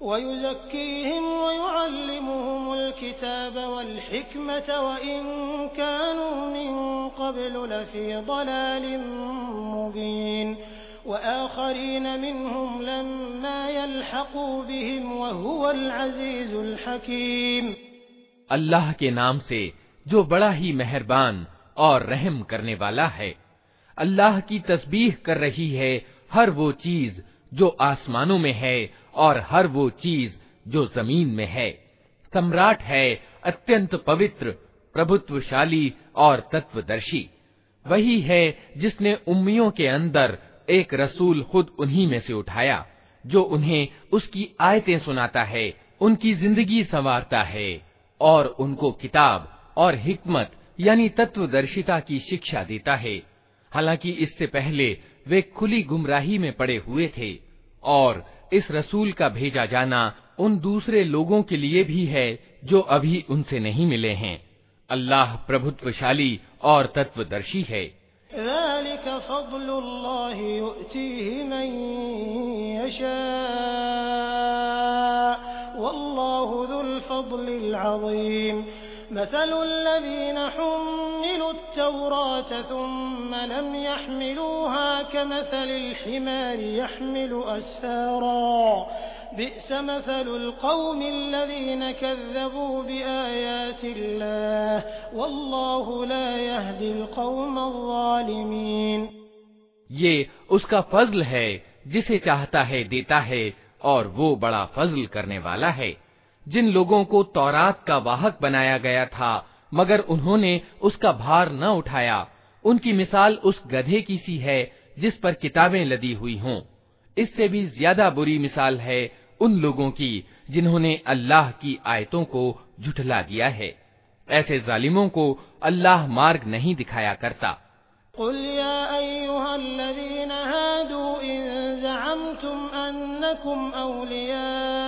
ويزكيهم ويعلمهم الكتاب والحكمة وإن كانوا من قبل لفي ضلال مبين وآخرين منهم لما يلحقوا بهم وهو العزيز الحكيم اللہ کے نام سے جو بڑا ہی مہربان اور رحم کرنے والا ہے اللہ کی تسبیح کر رہی ہے ہر وہ چیز जो आसमानों में है और हर वो चीज जो जमीन में है सम्राट है अत्यंत पवित्र प्रभुत्वशाली और तत्वदर्शी वही है जिसने उम्मियों के अंदर एक रसूल खुद उन्हीं में से उठाया जो उन्हें उसकी आयतें सुनाता है उनकी जिंदगी संवारता है और उनको किताब और हिकमत यानी तत्वदर्शिता की शिक्षा देता है हालांकि इससे पहले वे खुली गुमराही में पड़े हुए थे और इस रसूल का भेजा जाना उन दूसरे लोगों के लिए भी है जो अभी उनसे नहीं मिले हैं अल्लाह प्रभुत्वशाली और तत्वदर्शी है مَثَلُ الَّذِينَ حُمِّلُوا التَّوْرَاةَ ثُمَّ لَمْ يَحْمِلُوهَا كَمَثَلِ الْحِمَارِ يَحْمِلُ أَسْفَارًا ۚ بِئْسَ مَثَلُ الْقَوْمِ الَّذِينَ كَذَّبُوا بِآيَاتِ اللَّهِ ۗ وَاللَّهُ لَا يَهْدِي الْقَوْمَ اس کا فضل ہے جسے چاہتا ہے دیتا ہے اور وہ بڑا فضل کرنے والا ہے जिन लोगों को तौरात का वाहक बनाया गया था मगर उन्होंने उसका भार न उठाया उनकी मिसाल उस गधे की सी है जिस पर किताबें लदी हुई हों इससे भी ज्यादा बुरी मिसाल है उन लोगों की जिन्होंने अल्लाह की आयतों को झुठला दिया है ऐसे जालिमों को अल्लाह मार्ग नहीं दिखाया करता قل يا أيها الذين هادوا إن زعمتم أنكم أولياء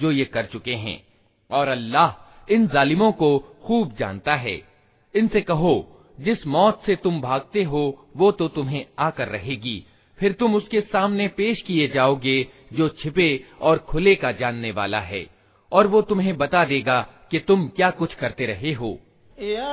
जो ये कर चुके हैं और अल्लाह इन जालिमों को खूब जानता है इनसे कहो जिस मौत से तुम भागते हो वो तो तुम्हें आकर रहेगी फिर तुम उसके सामने पेश किए जाओगे जो छिपे और खुले का जानने वाला है और वो तुम्हें बता देगा कि तुम क्या कुछ करते रहे हो या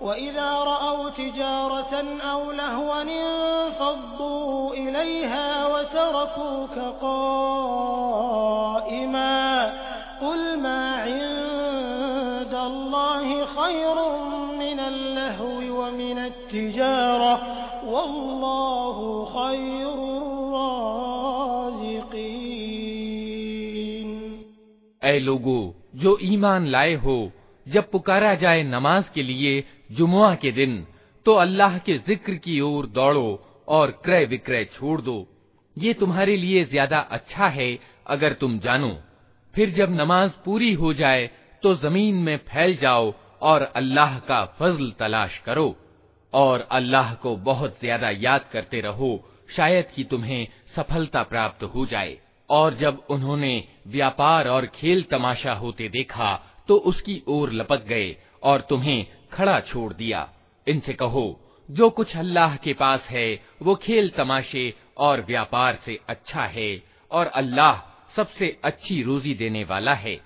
وَإِذَا رَأَوْا تِجَارَةً أَوْ لَهْوًا انفَضُّوا إِلَيْهَا وَتَرَكُوكَ قَائِمًا قُلْ مَا عِندَ اللَّهِ خَيْرٌ مِّنَ اللَّهْوِ وَمِنَ التِّجَارَةِ ۚ وَاللَّهُ خَيْرُ الرَّازِقِينَ أي لوگو جو ایمان لائے ہو जब पुकारा जाए नमाज के लिए जुमुआ के दिन तो अल्लाह के जिक्र की ओर दौड़ो और क्रय विक्रय छोड़ दो ये तुम्हारे लिए ज्यादा अच्छा है अगर तुम जानो फिर जब नमाज पूरी हो जाए तो जमीन में फैल जाओ और अल्लाह का फजल तलाश करो और अल्लाह को बहुत ज्यादा याद करते रहो शायद कि तुम्हें सफलता प्राप्त हो जाए और जब उन्होंने व्यापार और खेल तमाशा होते देखा तो उसकी ओर लपक गए और तुम्हें खड़ा छोड़ दिया इनसे कहो जो कुछ अल्लाह के पास है वो खेल तमाशे और व्यापार से अच्छा है और अल्लाह सबसे अच्छी रोजी देने वाला है